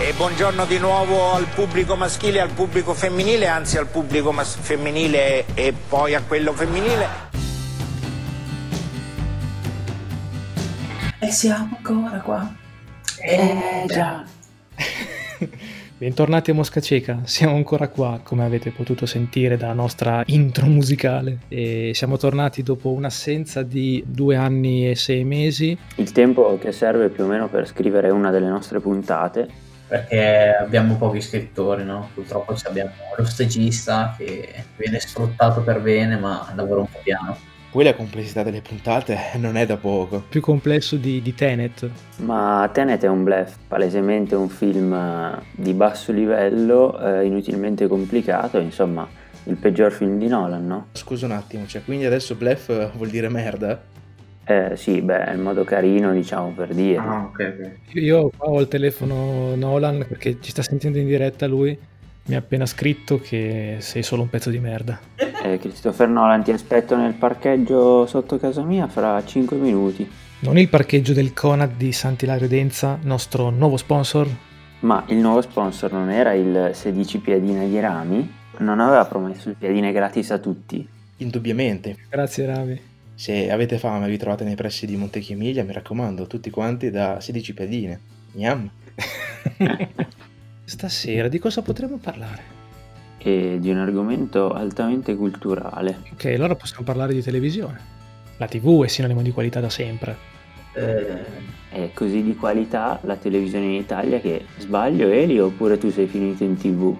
E buongiorno di nuovo al pubblico maschile e al pubblico femminile, anzi al pubblico mas- femminile e poi a quello femminile. E siamo ancora qua. Eh già. Bentornati a Mosca Cieca, siamo ancora qua come avete potuto sentire dalla nostra intro musicale e siamo tornati dopo un'assenza di due anni e sei mesi. Il tempo che serve più o meno per scrivere una delle nostre puntate. Perché abbiamo pochi scrittori, no? Purtroppo abbiamo lo stagista che viene sfruttato per bene ma lavora un po' piano. Poi la complessità delle puntate non è da poco. Più complesso di, di Tenet. Ma Tenet è un bluff, palesemente un film eh, di basso livello, eh, inutilmente complicato, insomma, il peggior film di Nolan, no? Scusa un attimo, cioè quindi adesso bluff vuol dire merda? Eh sì, beh, è il modo carino, diciamo, per dire. Ah, ok, ok. Io qua ho il telefono Nolan perché ci sta sentendo in diretta lui. Mi ha appena scritto che sei solo un pezzo di merda. Eh, Christopher Nolan, ti aspetto nel parcheggio sotto casa mia fra 5 minuti. Non il parcheggio del Conad di Sant'Ilario Denza, nostro nuovo sponsor? Ma il nuovo sponsor non era il 16 piadine di Rami? Non aveva promesso il piadine gratis a tutti? Indubbiamente. Grazie Ravi. Se avete fame e vi trovate nei pressi di Montechimilia, mi raccomando, tutti quanti da 16 piadine. Gnam. Stasera di cosa potremmo parlare? E di un argomento altamente culturale. Ok, allora possiamo parlare di televisione. La TV è sinonimo di qualità da sempre. Eh, È così di qualità la televisione in Italia che sbaglio Eli oppure tu sei finito in tv?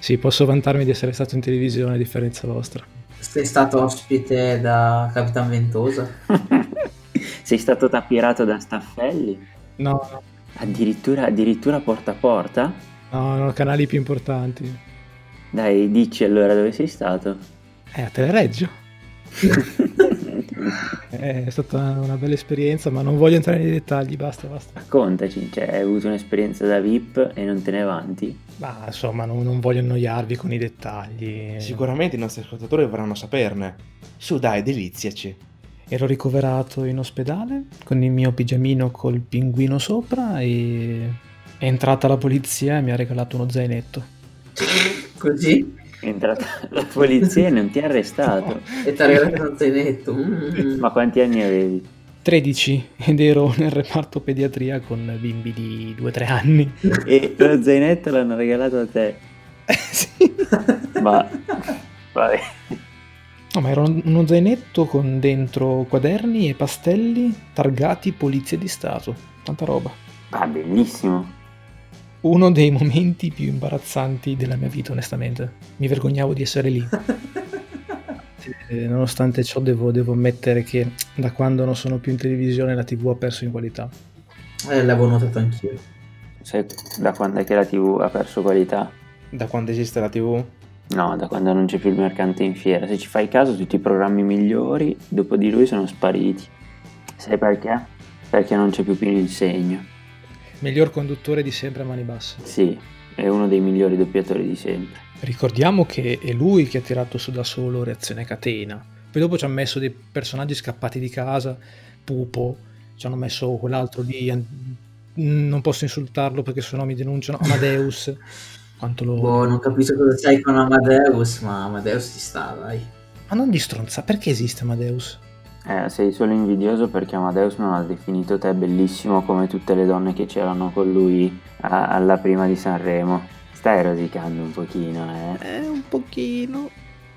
Sì, posso vantarmi di essere stato in televisione a differenza vostra. Sei stato ospite da Capitan Ventosa? sei stato tappierato da Staffelli? No, no, Addirittura, addirittura porta a porta? no, no, canali più importanti. Dai, dici allora dove sei stato? Eh, a Telereggio. Eh, È stata una bella esperienza, ma non voglio entrare nei dettagli, basta, basta. Raccontaci, cioè hai avuto un'esperienza da VIP e non te ne vanti? Ma insomma, non, non voglio annoiarvi con i dettagli. Sicuramente i nostri ascoltatori vorranno saperne. Su dai, deliziaci. Ero ricoverato in ospedale con il mio pigiamino col pinguino sopra e è entrata la polizia e mi ha regalato uno zainetto. Così? È entrata la polizia e non ti ha arrestato. E ti ha regalato un zainetto. Mm. Ma quanti anni avevi? 13 ed ero nel reparto pediatria con bimbi di 2-3 anni. E lo zainetto l'hanno regalato a te. sì. Ma vabbè. No, ma era un- uno zainetto con dentro quaderni e pastelli targati Polizia di Stato. Tanta roba. Ah, bellissimo. Uno dei momenti più imbarazzanti della mia vita, onestamente. Mi vergognavo di essere lì. Eh, nonostante ciò, devo, devo ammettere che da quando non sono più in televisione la TV ha perso in qualità. Eh, l'avevo notato anch'io. Sai da quando è che la TV ha perso qualità? Da quando esiste la TV? No, da quando non c'è più il mercante in fiera. Se ci fai caso, tutti i programmi migliori dopo di lui sono spariti. Sai perché? Perché non c'è più più il segno. Miglior conduttore di sempre a mani basse. Sì, è uno dei migliori doppiatori di sempre. Ricordiamo che è lui che ha tirato su da solo Reazione Catena. Poi dopo ci ha messo dei personaggi scappati di casa, Pupo, ci hanno messo quell'altro lì, non posso insultarlo perché sennò mi denunciano, Amadeus. Quanto lo... Boh, non capisco cosa sai con Amadeus, ma Amadeus ti sta, dai. Ma non di stronza, perché esiste Amadeus? Eh, sei solo invidioso perché Amadeus non ha definito te bellissimo come tutte le donne che c'erano con lui a- alla prima di Sanremo. Stai rosicando un pochino, eh. Eh, un pochino.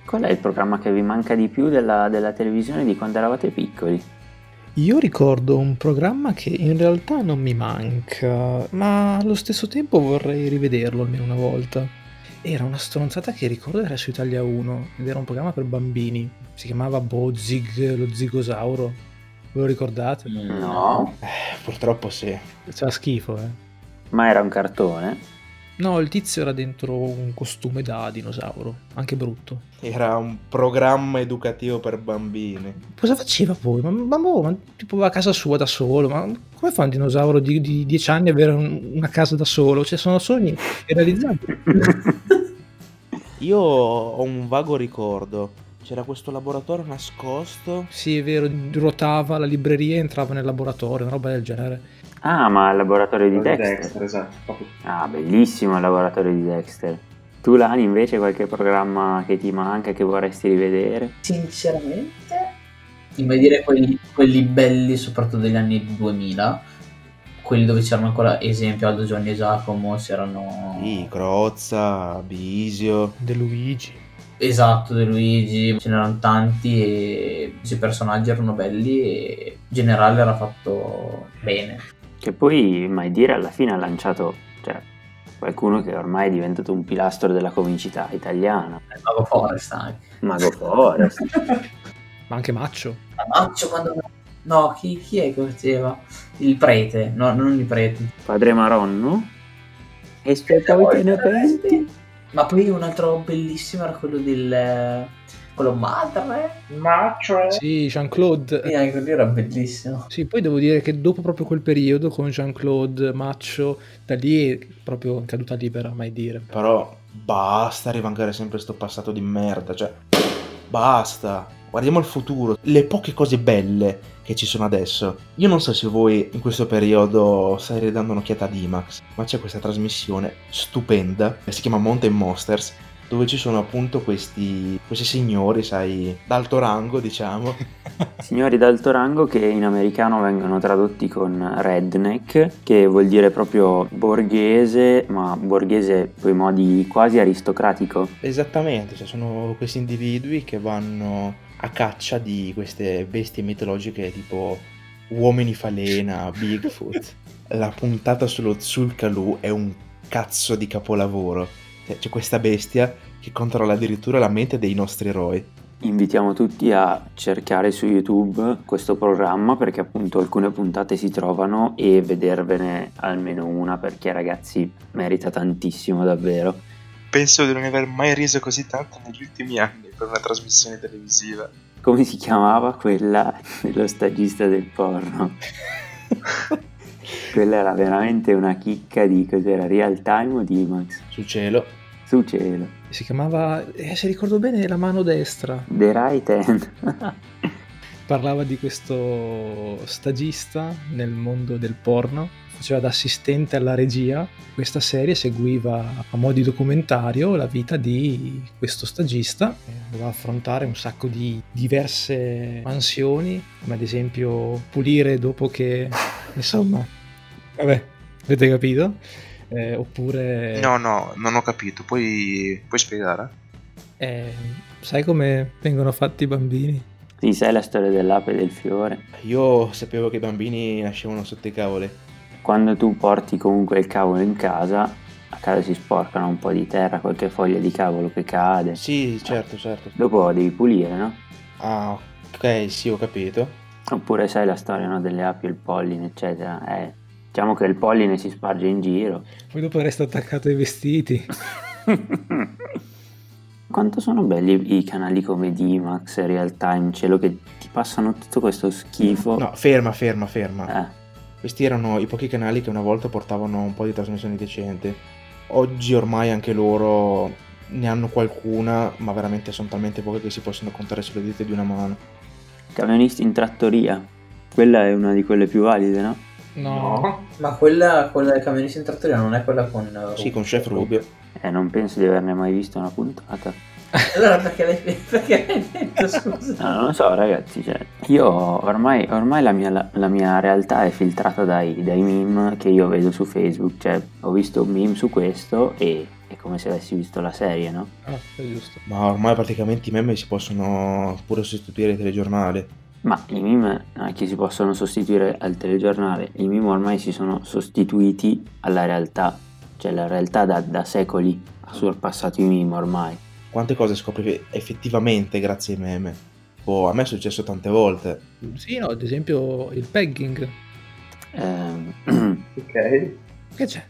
Qual è il programma che vi manca di più della, della televisione di quando eravate piccoli? Io ricordo un programma che in realtà non mi manca, ma allo stesso tempo vorrei rivederlo almeno una volta. Era una stronzata che ricordo era su Italia 1 ed era un programma per bambini. Si chiamava Bozig, lo zigosauro. Ve lo ricordate? No. Eh, purtroppo sì. Faceva schifo, eh. Ma era un cartone? No, il tizio era dentro un costume da dinosauro, anche brutto. Era un programma educativo per bambini. Cosa faceva poi? Ma, ma, boh, ma tipo a casa sua da solo? Ma come fa un dinosauro di, di 10 anni ad avere un- una casa da solo? Cioè, sono sogni irrealizzabili. Io ho un vago ricordo. C'era questo laboratorio nascosto. Sì, è vero, ruotava la libreria e entrava nel laboratorio, una roba del genere. Ah, ma il laboratorio di Quello Dexter. esatto. Ah, bellissimo il laboratorio di Dexter. Tu, Lani, invece, qualche programma che ti manca, che vorresti rivedere? Sinceramente, mi vuoi dire quelli, quelli belli, soprattutto degli anni 2000, quelli dove c'erano ancora, esempio, Aldo Giovanni e Giacomo, c'erano... Sì, Crozza, Bisio. De Luigi. Esatto, De Luigi, ce n'erano tanti e questi personaggi erano belli e in generale era fatto bene. Che poi, mai dire, alla fine ha lanciato, cioè, qualcuno che ormai è diventato un pilastro della comicità italiana. Il Mago Forest anche. Mago Forest. Ma anche Maccio. Maccio quando... No, chi, chi è che faceva? Il prete, no, non il prete. Padre Maronno? E aspettavo che ne pensi? Ma poi un altro bellissimo era quello del... quello madre. Sì, Jean-Claude. E anche quello era bellissimo. Sì, poi devo dire che dopo proprio quel periodo con Jean-Claude, Maccio, da lì è proprio caduta libera, mai dire. Però basta rivangare sempre sto passato di merda, cioè basta. Guardiamo il futuro, le poche cose belle che ci sono adesso. Io non so se voi in questo periodo stai ridando un'occhiata ad IMAX, ma c'è questa trasmissione stupenda che si chiama Mountain Monsters, dove ci sono appunto questi, questi signori, sai, d'alto rango, diciamo, Signori d'alto rango che in americano vengono tradotti con redneck, che vuol dire proprio borghese, ma borghese poi modi quasi aristocratico. Esattamente, cioè sono questi individui che vanno a caccia di queste bestie mitologiche tipo uomini falena, Bigfoot. La puntata sullo Zulkaloo è un cazzo di capolavoro. Cioè, C'è questa bestia che controlla addirittura la mente dei nostri eroi. Invitiamo tutti a cercare su YouTube questo programma perché appunto alcune puntate si trovano e vedervene almeno una perché ragazzi merita tantissimo davvero. Penso di non aver mai riso così tanto negli ultimi anni per una trasmissione televisiva. Come si chiamava quella dello stagista del porno? Quella era veramente una chicca di cos'era Real Time o di Max? Sul cielo. Su cielo. Si chiamava, eh, se ricordo bene, La mano destra. The Right Hand. Parlava di questo stagista nel mondo del porno, faceva da assistente alla regia. Questa serie seguiva a mo' di documentario la vita di questo stagista, doveva affrontare un sacco di diverse mansioni, come ad esempio pulire dopo che, insomma, vabbè, avete capito? Eh, oppure No, no, non ho capito. Puoi, puoi spiegare? eh, sai come vengono fatti i bambini? sì, sai la storia dell'ape e del fiore? Io sapevo che i bambini nascevano sotto i cavoli. Quando tu porti comunque il cavolo in casa, a casa si sporcano un po' di terra, qualche foglia di cavolo che cade. Sì, certo, certo. Dopo devi pulire, no? Ah, ok, sì, ho capito. Oppure sai la storia no, delle api, il polline, eccetera. Eh, diciamo che il polline si sparge in giro. Poi dopo resta attaccato ai vestiti. Quanto sono belli i canali come D-Max, Real Time, Cielo che ti passano tutto questo schifo. No, ferma, ferma, ferma. Eh, Questi erano i pochi canali che una volta portavano un po' di trasmissioni decenti. Oggi ormai anche loro ne hanno qualcuna, ma veramente sono talmente poche che si possono contare sulle dita di una mano. camionisti in trattoria. Quella è una di quelle più valide, no? No, Ma quella, quella del camionista in trattoria non è quella con... uh, Sì, con Chef Rubio. Eh, non penso di averne mai visto una puntata. Allora perché l'hai, perché l'hai detto, scusa? No, non lo so, ragazzi. Cioè, io ormai, ormai la, mia, la, la mia realtà è filtrata dai, dai meme che io vedo su Facebook. Cioè, ho visto un meme su questo e è come se avessi visto la serie, no? Ah, è giusto. Ma ormai praticamente i meme si possono pure sostituire ai telegiornali. Ma i meme non è che si possono sostituire al telegiornale, i meme ormai si sono sostituiti alla realtà, cioè la realtà da, da secoli ha sorpassato i meme ormai. Quante cose scopri effettivamente grazie ai meme? Oh, a me è successo tante volte. Sì, no, ad esempio il pegging. Ehm, Ok. Che c'è?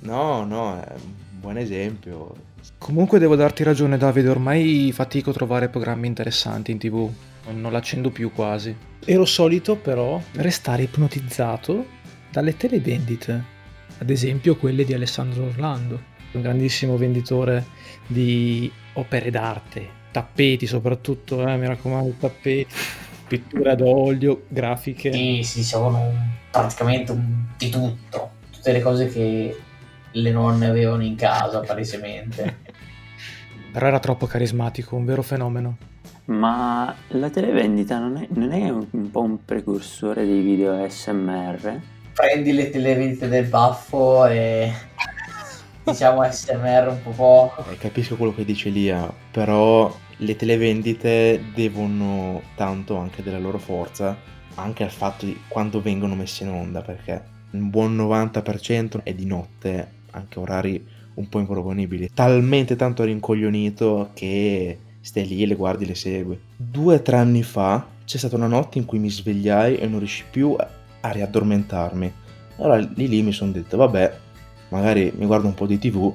No, no, è un buon esempio. Comunque devo darti ragione Davide, ormai fatico a trovare programmi interessanti in tv, non l'accendo più quasi. Ero solito però restare ipnotizzato dalle televendite, ad esempio quelle di Alessandro Orlando, un grandissimo venditore di opere d'arte, tappeti soprattutto, eh, mi raccomando, tappeti. pittura d'olio, grafiche. Sì, sì, sono praticamente un- di tutto. Tutte le cose che le nonne avevano in casa, palesemente. Però era troppo carismatico, un vero fenomeno. Ma la televendita non è, non è un, un po' un precursore dei video ASMR? Prendi le televendite del baffo e diciamo SMR un po' poco. Eh, capisco quello che dice Lia, però le televendite devono tanto anche della loro forza anche al fatto di quando vengono messe in onda, perché un buon 90% è di notte, anche orari un po' improponibili. Talmente tanto rincoglionito che stai lì le guardi, le segui. Due o tre anni fa c'è stata una notte in cui mi svegliai e non riuscii più a riaddormentarmi. Allora lì lì mi sono detto, vabbè, magari mi guardo un po' di tv,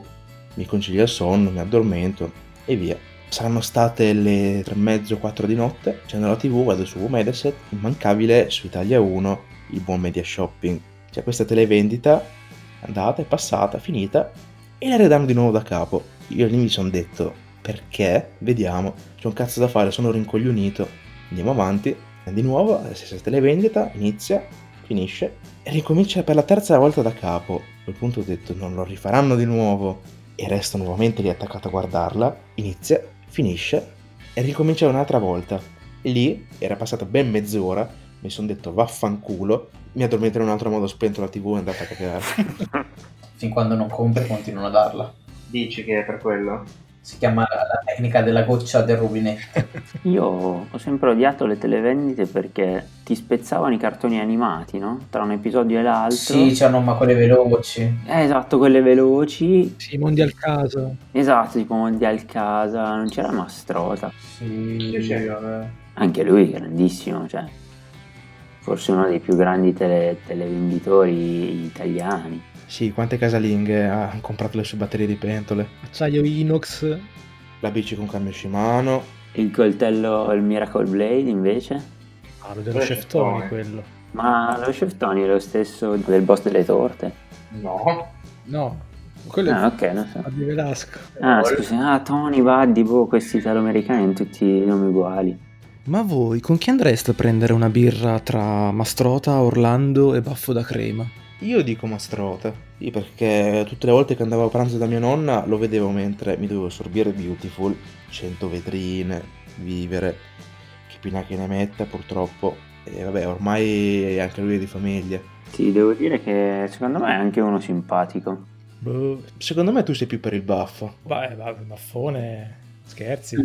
mi concilia il sonno, mi addormento e via. Saranno state le tre e mezzo, 4 di notte, accendo la tv, vado su Mediaset, immancabile su Italia 1, il buon media shopping. C'è questa televendita, andata, è passata, finita, e la ridanno di nuovo da capo. Io lì mi sono detto, perché? Vediamo, c'è un cazzo da fare, sono rincoglionito, andiamo avanti, e di nuovo, la stessa televendita, inizia, finisce, e ricomincia per la terza volta da capo. A quel punto ho detto, non lo rifaranno di nuovo, e resto nuovamente lì attaccato a guardarla, inizia, finisce, e ricomincia un'altra volta. E lì, era passata ben mezz'ora, mi sono detto, vaffanculo, mi addormento in un altro modo, ho spento la tv e andata a cagare. Fin quando non compri continuano a darla. Dici che è per quello? Si chiama la tecnica della goccia del rubinetto. Io ho sempre odiato le televendite perché ti spezzavano i cartoni animati, no? Tra un episodio e l'altro. Sì, c'hanno ma quelle veloci. Eh, esatto, quelle veloci. Sì, mondi al caso. Esatto, tipo Mondial Casa, non c'era Mastrota. Sì, vabbè. Anche lui grandissimo, cioè. Forse uno dei più grandi tele- televenditori italiani. Sì, quante casalinghe hanno comprato le sue batterie di pentole? Acciaio inox. La bici con cambio Shimano. Il coltello, il Miracle Blade invece? Ah, lo dello chef Tony quello. Ma lo chef Tony è lo stesso del boss delle torte? No. No, quello Ah, è ok, non so. Fabio Velasco. Ah, scusa, ah, Tony, Buddy, boh, questi italo-americani hanno tutti nomi uguali. Ma voi con chi andreste a prendere una birra tra Mastrota, Orlando e Baffo da Crema? Io dico Mastrota. Sì, perché tutte le volte che andavo a pranzo da mia nonna lo vedevo mentre mi dovevo sorbire Beautiful, 100 vetrine, vivere, che pina che ne metta purtroppo. E vabbè, ormai anche lui è di famiglia. Sì, devo dire che secondo me è anche uno simpatico. Boh. Secondo me tu sei più per il baffo. Beh, vabbè, baffone. Scherzi.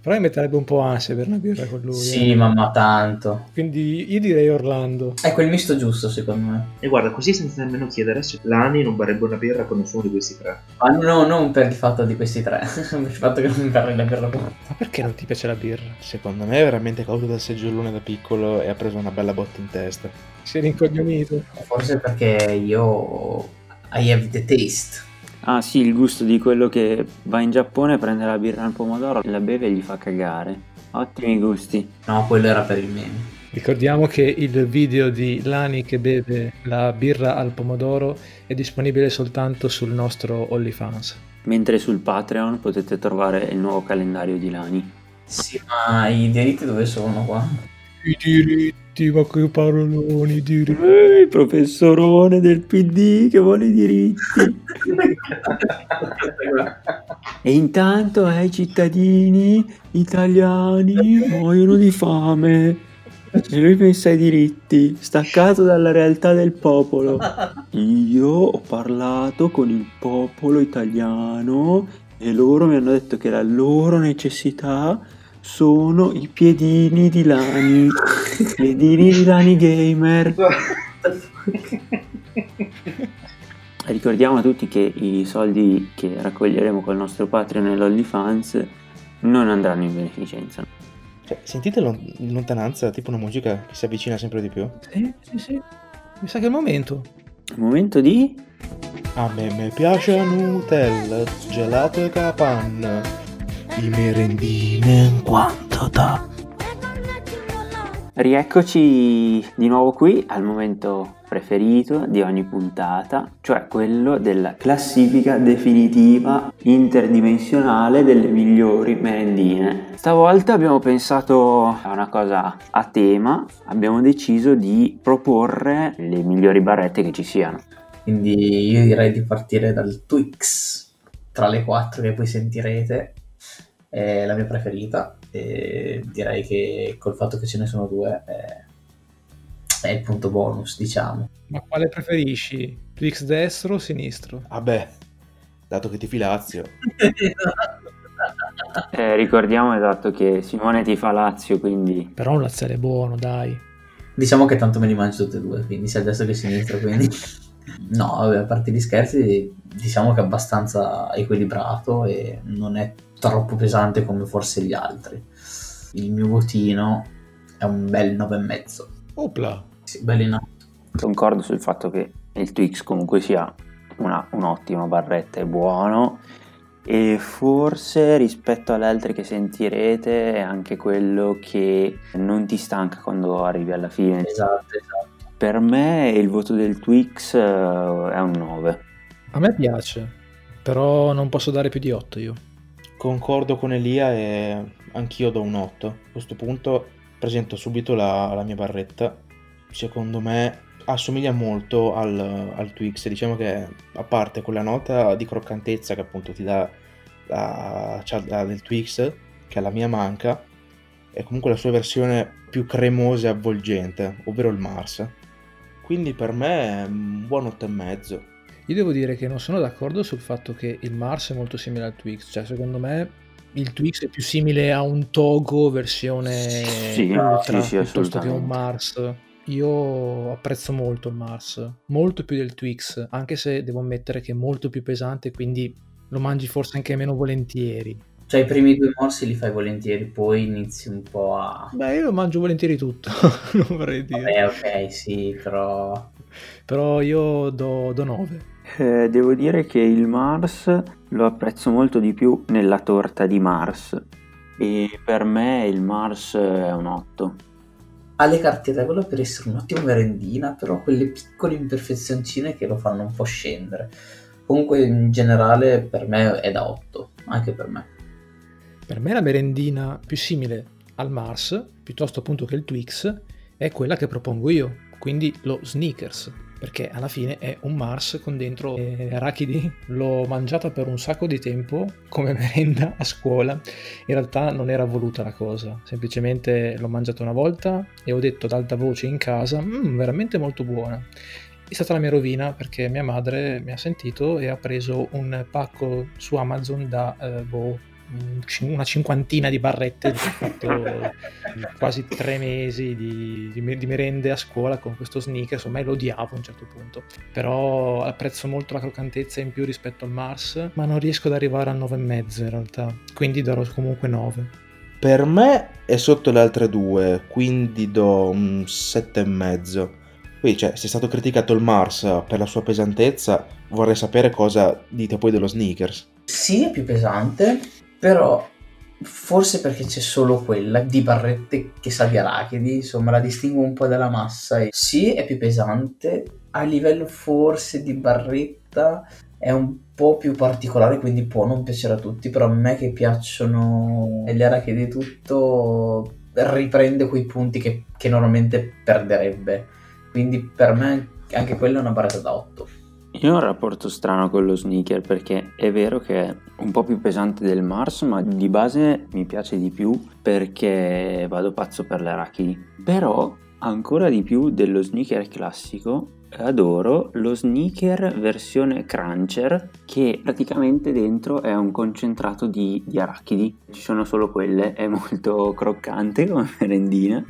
Però mi metterebbe un po' ansia per una birra con lui. Sì, eh. mamma tanto. Quindi io direi Orlando. È quel misto giusto, secondo me. E guarda, così senza nemmeno chiedere se Lani non barebbe una birra con nessuno di questi tre. Ma no, non per il fatto di questi tre, per il fatto che non mi parli la birra con Ma perché non ti piace la birra? Secondo me è veramente caduto dal seggiolone da piccolo e ha preso una bella botta in testa. Sei rincoglionito? Forse perché io I have the taste. Ah sì, il gusto di quello che va in Giappone, prende la birra al pomodoro, la beve e gli fa cagare. Ottimi gusti. No, quello era per il meme. Ricordiamo che il video di Lani che beve la birra al pomodoro è disponibile soltanto sul nostro OnlyFans. Mentre sul Patreon potete trovare il nuovo calendario di Lani. Sì, ma i diritti dove sono qua? I diritti, ma che paroloni, i diritti. Ehi, professorone del PD che vuole i diritti. E intanto ai cittadini italiani muoiono di fame. E lui pensa ai diritti, staccato dalla realtà del popolo. Io ho parlato con il popolo italiano e loro mi hanno detto che la loro necessità sono i piedini di Lani. Piedini di Lani Gamer. Ricordiamo a tutti che i soldi che raccoglieremo col nostro Patreon e l'OnlyFans non andranno in beneficenza. Cioè, sentite lon- in lontananza tipo una musica che si avvicina sempre di più? Sì, sì, sì. Mi sa che è il momento. Momento di... A me mi piace Nutella, gelato e capanna, i merendine in quanto da... Rieccoci di nuovo qui al momento preferito di ogni puntata, cioè quello della classifica definitiva interdimensionale delle migliori merendine. Stavolta abbiamo pensato a una cosa a tema, abbiamo deciso di proporre le migliori barrette che ci siano. Quindi io direi di partire dal Twix, tra le quattro che poi sentirete, è la mia preferita e direi che col fatto che ce ne sono due è, è il punto bonus, diciamo. Ma quale preferisci? Twix destro o sinistro? Vabbè, dato che ti filazio. Eh, ricordiamo esatto che Simone ti fa Lazio, quindi Però un laziale buono, dai. Diciamo che tanto me li mangio tutte e due, quindi sia destra che sinistra, quindi... No, vabbè, a parte gli scherzi, diciamo che è abbastanza equilibrato e non è troppo pesante come forse gli altri. Il mio votino è un bel 9,5. Opla. Sì, bello in alto. concordo sul fatto che il Twix comunque sia una- un'ottima barretta, è buono e forse rispetto alle altre che sentirete è anche quello che non ti stanca quando arrivi alla fine. Esatto, esatto. Per me il voto del Twix eh, è un 9. A me piace, però non posso dare più di 8 io. Concordo con Elia e anch'io do un 8. A questo punto presento subito la, la mia barretta. Secondo me assomiglia molto al, al Twix. Diciamo che a parte quella nota di croccantezza che appunto ti dà la cialda del Twix, che alla mia manca, è comunque la sua versione più cremosa e avvolgente, ovvero il Mars. Quindi per me è un buon 8,5. Io devo dire che non sono d'accordo sul fatto che il Mars è molto simile al Twix, cioè secondo me il Twix è più simile a un Togo versione Sì, ultra sì, sì, piuttosto che un. Mars. Io apprezzo molto il Mars, molto più del Twix, anche se devo ammettere che è molto più pesante, quindi lo mangi forse anche meno volentieri. Cioè i primi due morsi li fai volentieri, poi inizi un po' a... Beh, io lo mangio volentieri tutto, non vorrei dire. Vabbè, ok, sì, però... Però io do, do 9. Eh, devo dire che il Mars lo apprezzo molto di più nella torta di Mars e per me il Mars è un 8. Ha le carte da quello per essere un'ottima merendina, però quelle piccole imperfezioncine che lo fanno un po' scendere. Comunque in generale per me è da 8, anche per me. Per me la merendina più simile al Mars, piuttosto appunto che il Twix, è quella che propongo io, quindi lo Sneakers, perché alla fine è un Mars con dentro eh, arachidi. L'ho mangiata per un sacco di tempo come merenda a scuola, in realtà non era voluta la cosa, semplicemente l'ho mangiata una volta e ho detto ad alta voce in casa, "Mm, veramente molto buona. È stata la mia rovina perché mia madre mi ha sentito e ha preso un pacco su Amazon da eh, boh, una cinquantina di barrette. Ho fatto quasi tre mesi di, di di merende a scuola con questo sneakers. Ormai lo odiavo a un certo punto. Però apprezzo molto la croccantezza in più rispetto al Mars, ma non riesco ad arrivare al 9,5 in realtà. Quindi darò comunque 9. Per me è sotto le altre due, quindi do un 7,5. Poi, cioè, se è stato criticato il Mars per la sua pesantezza, vorrei sapere cosa dite poi dello Sneakers. Sì, è più pesante, però forse perché c'è solo quella di barrette che sa di arachidi, insomma la distingo un po' dalla massa. E sì, è più pesante, a livello forse di barretta è un po' più particolare, quindi può non piacere a tutti, però a me che piacciono gli arachidi tutto riprende quei punti che, che normalmente perderebbe. Quindi per me anche quella è una barretta da 8. Io ho un rapporto strano con lo sneaker perché è vero che è un po' più pesante del Mars, ma di base mi piace di più perché vado pazzo per le arachidi. Però ancora di più dello sneaker classico adoro lo sneaker versione cruncher che praticamente dentro è un concentrato di, di arachidi. Ci sono solo quelle, è molto croccante come merendina.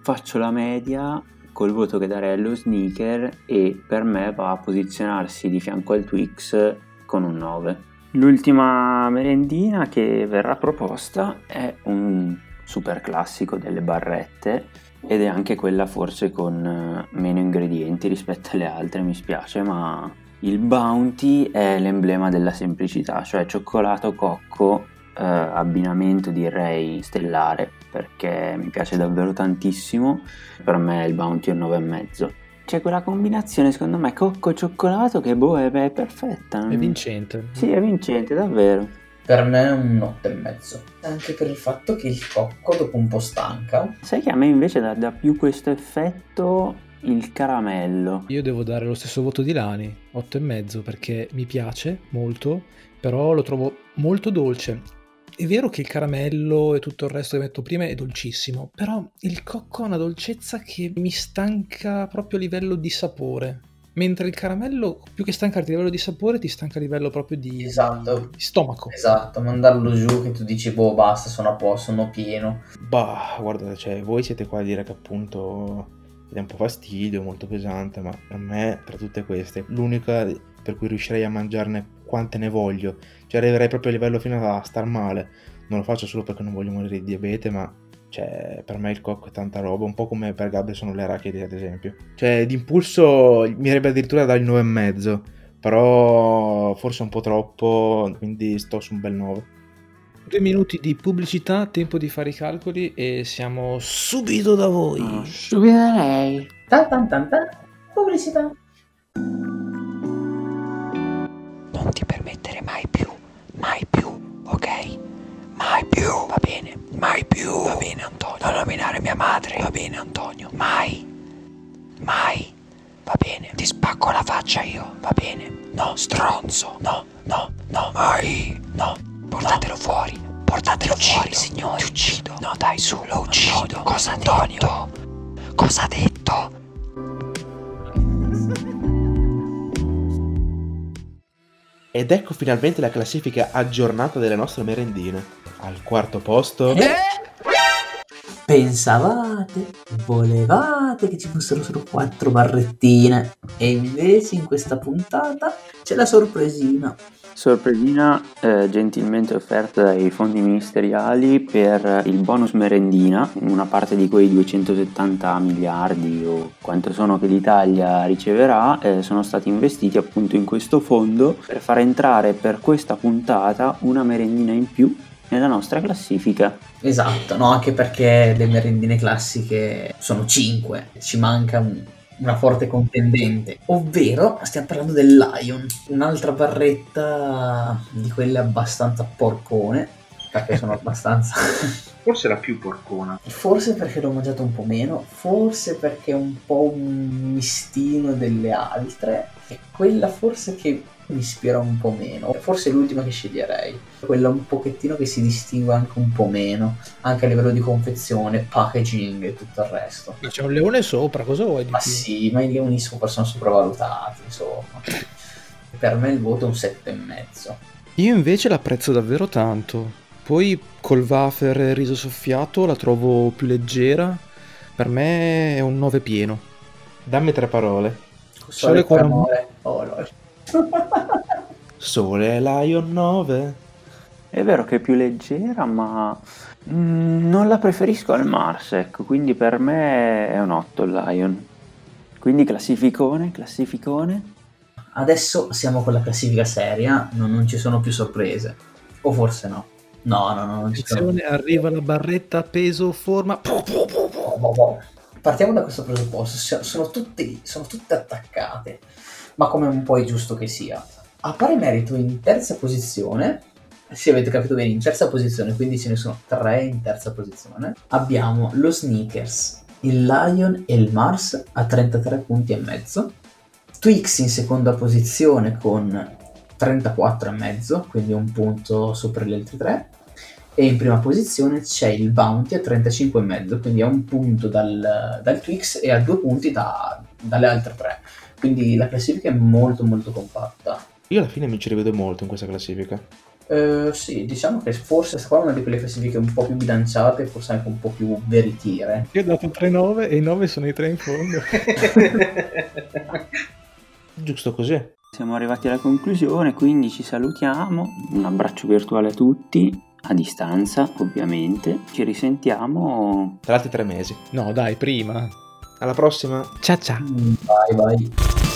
Faccio la media col voto che darei allo sneaker e per me va a posizionarsi di fianco al Twix con un 9. L'ultima merendina che verrà proposta è un super classico delle barrette ed è anche quella forse con eh, meno ingredienti rispetto alle altre, mi spiace, ma il Bounty è l'emblema della semplicità, cioè cioccolato cocco eh, abbinamento direi stellare perché mi piace davvero tantissimo per me il Bounty è un 9,5 c'è quella combinazione, secondo me, cocco-cioccolato che boh, è, è perfetta. È vincente. Sì, è vincente, davvero. Per me è un 8,5. Anche per il fatto che il cocco dopo un po' stanca. Sai che a me invece dà, dà più questo effetto il caramello. Io devo dare lo stesso voto di Lani, 8,5 perché mi piace molto, però lo trovo molto dolce. È vero che il caramello e tutto il resto che metto prima è dolcissimo, però il cocco ha una dolcezza che mi stanca proprio a livello di sapore. Mentre il caramello, più che stancarti a livello di sapore, ti stanca a livello proprio di, Esatto. di stomaco. Esatto, mandarlo giù che tu dici, boh, basta, sono a posto, sono pieno. Bah, guarda, cioè, voi siete qua a dire che appunto dà un po' fastidio, molto pesante, ma a me, tra tutte queste, l'unica per cui riuscirei a mangiarne quante ne voglio, cioè arriverei proprio a livello fino a star male. Non lo faccio solo perché non voglio morire di diabete, ma cioè, per me il cocco è tanta roba, un po' come per Gabri sono le arachidi, ad esempio. Cioè, d'impulso mi avrebbe addirittura dal 9,5, però forse un po' troppo, quindi sto su un bel 9. Due minuti di pubblicità, tempo di fare i calcoli e siamo subito da voi. Oh, subito da lei. Tan tan tan tan. Pubblicità. Non ti permettere mai più, mai più, ok? Mai più, va bene, mai più, va bene Antonio. Non nominare mia madre, va bene Antonio. Mai, mai, va bene. Ti spacco la faccia io, va bene. No, stronzo, no, no, no, mai, no. Portatelo fuori, portatelo fuori, signore. Ti uccido. No, dai, su, lo uccido. Cosa ha detto? Cosa ha detto? Ed ecco finalmente la classifica aggiornata delle nostre merendine. Al quarto posto... Pensavate, volevate che ci fossero solo quattro barrettine e invece in questa puntata c'è la sorpresina. Sorpresina eh, gentilmente offerta dai fondi ministeriali per il bonus merendina, una parte di quei 270 miliardi o quanto sono che l'Italia riceverà, eh, sono stati investiti appunto in questo fondo per far entrare per questa puntata una merendina in più nella nostra classifica. Esatto, no, anche perché le merendine classiche sono 5, ci manca un- una forte contendente, ovvero stiamo parlando del Lion, un'altra barretta di quelle abbastanza porcone, perché sono abbastanza... Forse la più porcona. Forse perché l'ho mangiato un po' meno, forse perché è un po' un mistino delle altre, e quella forse che mi ispira un po' meno, forse è l'ultima che sceglierei, quella un pochettino che si distingue anche un po' meno, anche a livello di confezione, packaging e tutto il resto. Ma c'è un leone sopra, cosa vuoi di Ma più? sì, ma i leoni sopra sono sopravvalutati, insomma. Per me il voto è un 7,5. Io invece l'apprezzo davvero tanto. Poi col wafer e riso soffiato la trovo più leggera. Per me è un 9 pieno. Dammi tre parole. Sole per non- amore. Oh, lol. Sole Lion 9. È vero che è più leggera, ma mm, non la preferisco al Mars, ecco, quindi per me è un 8 il Lion. Quindi classificone, classificone. Adesso siamo con la classifica seria, non, non ci sono più sorprese. O forse no. No, no, no. Attenzione, arriva la barretta, peso, forma. Partiamo da questo presupposto, so- sono tutte, sono tutte attaccate, ma come un po' è giusto che sia. A pari merito in terza posizione, se avete capito bene, in terza posizione, quindi ce ne sono tre in terza posizione, abbiamo lo Sneakers, il Lion e il Mars a 33 punti e mezzo, Twix in seconda posizione con 34 e mezzo, quindi un punto sopra gli altri tre, e in prima posizione c'è il Bounty a 35,5, quindi a un punto dal, dal Twix e a due punti da- dalle altre tre. Quindi la classifica è molto molto compatta. Io alla fine mi ci rivedo molto in questa classifica. Eh, sì, diciamo che forse questa qua è una di quelle classifiche un po' più bilanciate, forse anche un po' più veritiere. Io ho dato 3-9 e i 9 sono i 3 in fondo. Giusto così. Siamo arrivati alla conclusione, quindi ci salutiamo. Un abbraccio virtuale a tutti, a distanza ovviamente. Ci risentiamo Tra altri tre mesi. No, dai, prima. Alla prossima. Ciao ciao. Bye bye.